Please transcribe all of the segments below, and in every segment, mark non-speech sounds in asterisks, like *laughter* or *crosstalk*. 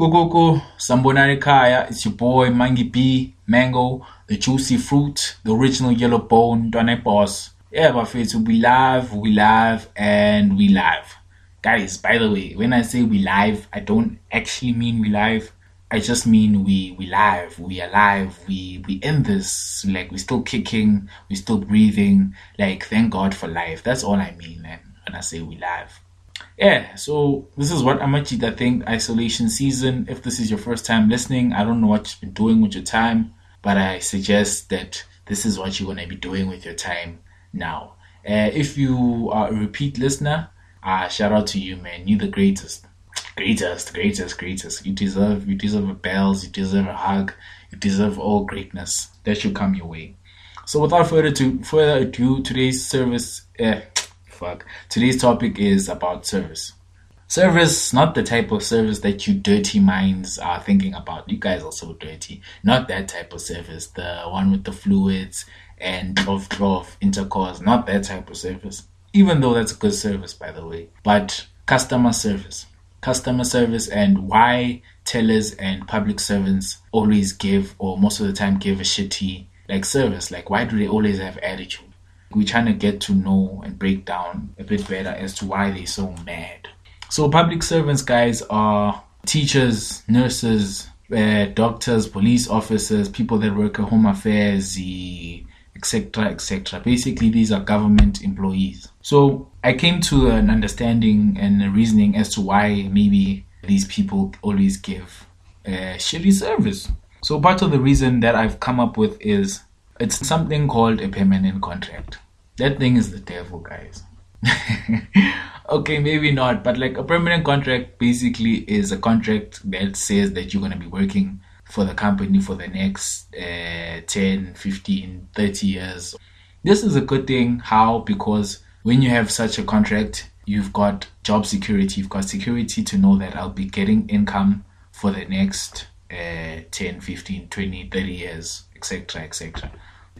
Kukoko, Sambonari Kaya, it's your boy Mangi B, Mango, the juicy fruit, the original yellow bone, Donny Boss. Yeah, my friends, we live, we live, and we live. Guys, by the way, when I say we live, I don't actually mean we live. I just mean we we live, we alive, we we in this, like we're still kicking, we're still breathing. Like thank God for life. That's all I mean, man, when I say we live. Yeah, so this is what Amachita think isolation season. If this is your first time listening, I don't know what you've been doing with your time, but I suggest that this is what you're going to be doing with your time now. Uh, if you are a repeat listener, uh, shout out to you, man. You're the greatest. Greatest, greatest, greatest. You deserve you deserve a bells, you deserve a hug, you deserve all greatness that should come your way. So without further ado, further ado, today's service uh, fuck. Today's topic is about service. Service, not the type of service that you dirty minds are thinking about. You guys are so dirty. Not that type of service. The one with the fluids and of of intercourse. Not that type of service. Even though that's a good service, by the way. But customer service. Customer service and why tellers and public servants always give, or most of the time give a shitty like service. Like why do they always have attitude? We're trying to get to know and break down a bit better as to why they're so mad. So, public servants, guys, are teachers, nurses, uh, doctors, police officers, people that work at home affairs, etc., etc. Basically, these are government employees. So, I came to an understanding and a reasoning as to why maybe these people always give uh, shitty service. So, part of the reason that I've come up with is it's something called a permanent contract. That thing is the devil, guys. *laughs* okay, maybe not, but like a permanent contract basically is a contract that says that you're going to be working for the company for the next uh, 10, 15, 30 years. This is a good thing. How? Because when you have such a contract, you've got job security, you've got security to know that I'll be getting income for the next uh, 10, 15, 20, 30 years, etc., etc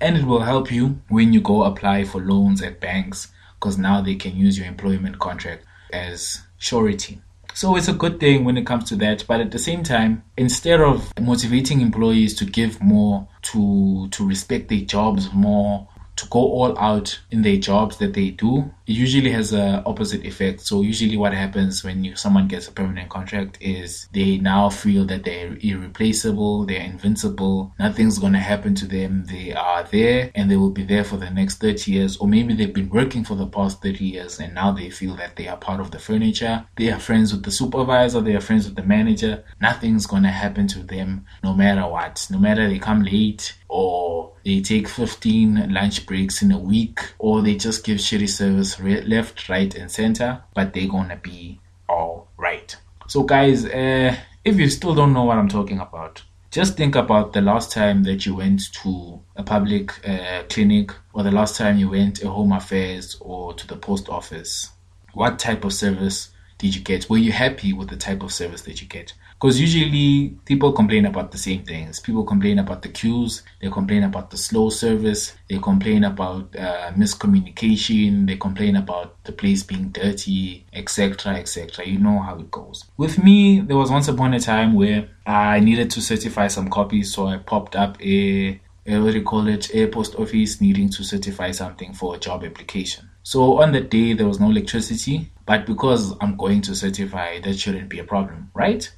and it will help you when you go apply for loans at banks because now they can use your employment contract as surety. So it's a good thing when it comes to that, but at the same time, instead of motivating employees to give more, to to respect their jobs more, to go all out in their jobs that they do, it usually has a opposite effect. So usually what happens when you someone gets a permanent contract is they now feel that they're irreplaceable, they're invincible, nothing's gonna happen to them. They are there and they will be there for the next 30 years, or maybe they've been working for the past 30 years and now they feel that they are part of the furniture. They are friends with the supervisor, they are friends with the manager. Nothing's gonna happen to them no matter what. No matter they come late or they take 15 lunch breaks in a week or they just give shitty service left, right, and center, but they're gonna be all right. So, guys, uh, if you still don't know what I'm talking about, just think about the last time that you went to a public uh, clinic or the last time you went to home affairs or to the post office. What type of service did you get? Were you happy with the type of service that you get? Because usually people complain about the same things. People complain about the queues, they complain about the slow service, they complain about uh, miscommunication, they complain about the place being dirty, etc. etc. You know how it goes. With me, there was once upon a time where I needed to certify some copies, so I popped up a what do you call it, a post office needing to certify something for a job application. So on that day, there was no electricity, but because I'm going to certify, that shouldn't be a problem, right?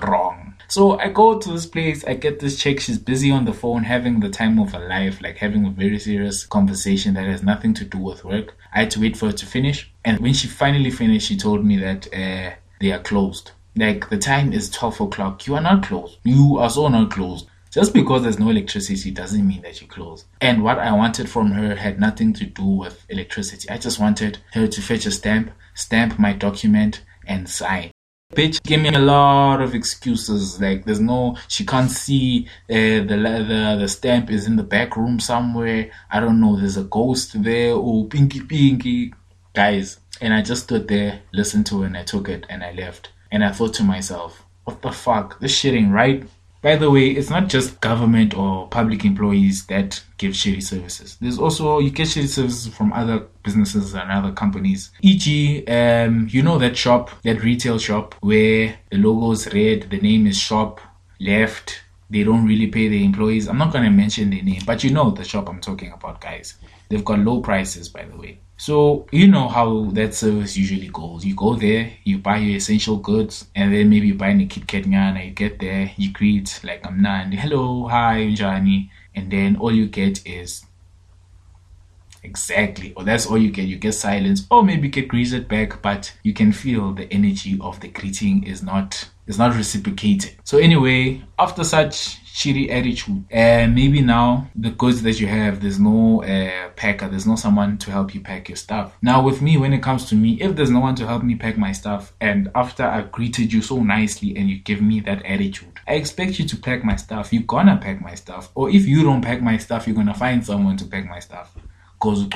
Wrong. So I go to this place, I get this chick, she's busy on the phone having the time of her life, like having a very serious conversation that has nothing to do with work. I had to wait for her to finish. And when she finally finished, she told me that uh, they are closed. Like the time is 12 o'clock. You are not closed. You are so not closed. Just because there's no electricity doesn't mean that you close. And what I wanted from her had nothing to do with electricity. I just wanted her to fetch a stamp, stamp my document, and sign bitch gave me a lot of excuses like there's no she can't see uh, the the the stamp is in the back room somewhere i don't know there's a ghost there oh pinky pinky. Guys and i just stood there listened to it and i took it and i left. And i thought to myself what the fuck? This shit ain't right By the way, it's not just government or public employees that give shitty services. There's also you get services from other businesses and other companies. E.g., um, you know that shop, that retail shop where the logo is red, the name is shop left. They don't really pay their employees. I'm not gonna mention the name, but you know the shop I'm talking about, guys. They've got low prices, by the way. So you know how that service usually goes. You go there, you buy your essential goods, and then maybe you buy a Kit Kat. You get there, you greet like I'm Nandi, hello, hi, Johnny, and then all you get is exactly, or that's all you get. You get silence, or maybe get greeted back, but you can feel the energy of the greeting is not is not reciprocated. So anyway, after such shitty attitude. And maybe now the goods that you have, there's no uh, packer, there's no someone to help you pack your stuff. Now, with me, when it comes to me, if there's no one to help me pack my stuff, and after I greeted you so nicely and you give me that attitude, I expect you to pack my stuff. You're gonna pack my stuff. Or if you don't pack my stuff, you're gonna find someone to pack my stuff. Because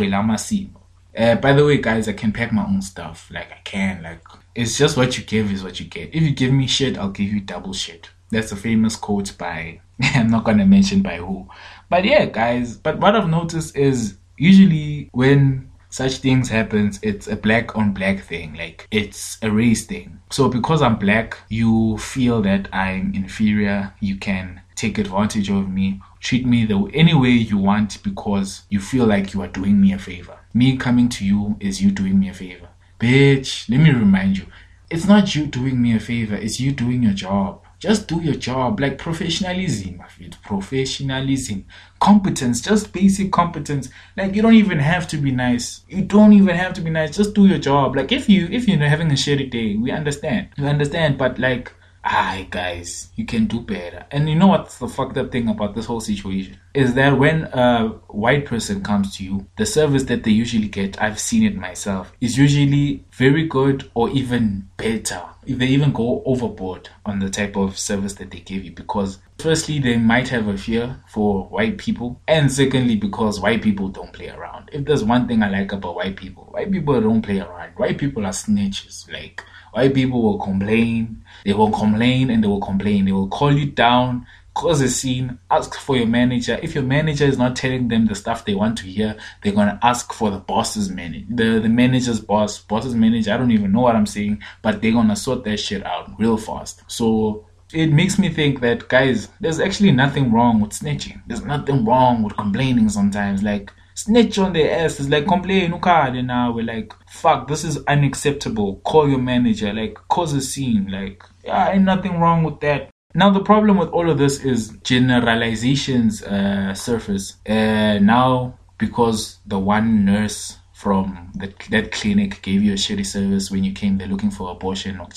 uh, by the way, guys, I can pack my own stuff. Like I can. Like it's just what you give is what you get. If you give me shit, I'll give you double shit. That's a famous quote by *laughs* I'm not gonna mention by who. But yeah, guys, but what I've noticed is usually when such things happens, it's a black on black thing, like it's a race thing. So because I'm black, you feel that I'm inferior, you can take advantage of me, treat me the any way you want because you feel like you are doing me a favor. Me coming to you is you doing me a favor. Bitch, let me remind you, it's not you doing me a favor, it's you doing your job. Just do your job, like professionalism, professionalism, competence, just basic competence. Like you don't even have to be nice. You don't even have to be nice. Just do your job. Like if you if you're having a shitty day, we understand. We understand, but like Hi guys, you can do better. And you know what's the fucked up thing about this whole situation? Is that when a white person comes to you, the service that they usually get, I've seen it myself, is usually very good or even better. If they even go overboard on the type of service that they give you because firstly they might have a fear for white people and secondly because white people don't play around. If there's one thing I like about white people, white people don't play around. White people are snitches. Like White people will complain, they will complain and they will complain. They will call you down, cause a scene, ask for your manager. If your manager is not telling them the stuff they want to hear, they're gonna ask for the boss's manager, the, the manager's boss, boss's manager. I don't even know what I'm saying, but they're gonna sort that shit out real fast. So it makes me think that guys, there's actually nothing wrong with snitching. There's nothing wrong with complaining sometimes. Like snitch on their ass. It's like complain, ukade now. We're like, fuck, this is unacceptable. Call your manager, like cause a scene. Like, yeah, ain't nothing wrong with that. Now the problem with all of this is generalizations uh, surface. Uh, now because the one nurse from the, that clinic gave you a shitty service when you came there looking for abortion, or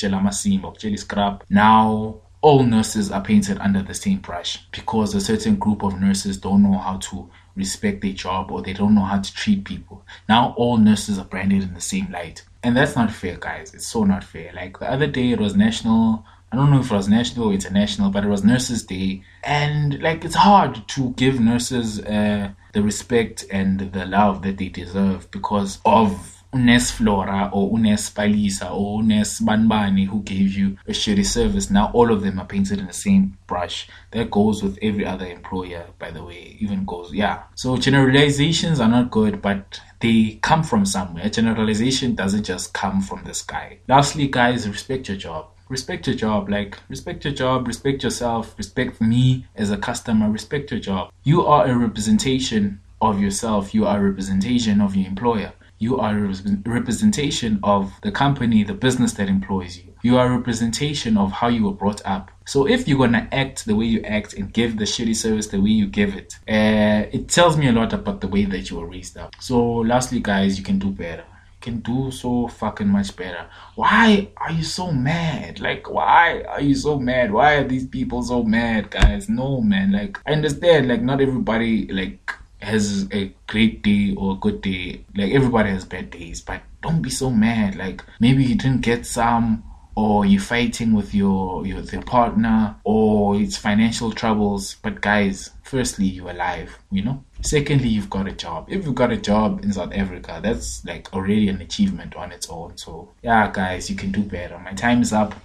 scrap. Now all nurses are painted under the same brush because a certain group of nurses don't know how to respect their job or they don't know how to treat people. Now all nurses are branded in the same light. And that's not fair, guys. It's so not fair. Like the other day, it was national. I don't know if it was national or international, but it was Nurses Day. And like it's hard to give nurses uh, the respect and the love that they deserve because of Unes Flora or Unes Palisa or Unes Banbani who gave you a shitty service. Now all of them are painted in the same brush. That goes with every other employer, by the way. Even goes, yeah. So generalizations are not good, but they come from somewhere. Generalization doesn't just come from the sky. Lastly, guys, respect your job respect your job like respect your job respect yourself respect me as a customer respect your job you are a representation of yourself you are a representation of your employer you are a representation of the company, the business that employs you. You are a representation of how you were brought up. So if you're gonna act the way you act and give the shitty service the way you give it, uh, it tells me a lot about the way that you were raised up. So lastly, guys, you can do better. Can do so fucking much better. Why are you so mad? Like, why are you so mad? Why are these people so mad, guys? No, man. Like, I understand. Like, not everybody like has a great day or a good day. Like everybody has bad days, but don't be so mad. Like maybe you didn't get some or you're fighting with your, your your partner or it's financial troubles but guys firstly you're alive you know? Secondly you've got a job. If you've got a job in south africa that's like already an achievement on its own. So yeah guys you can do better. My time is up.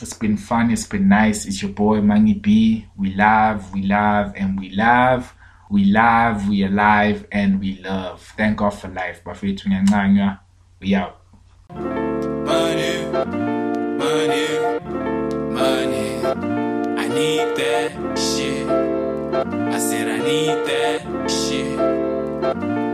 It's been fun. It's been nice. It's your boy mangi b. We love we love and we love we love we alive and we love. Thank god for life. We out money, money. I need that shit. I said I need that shit.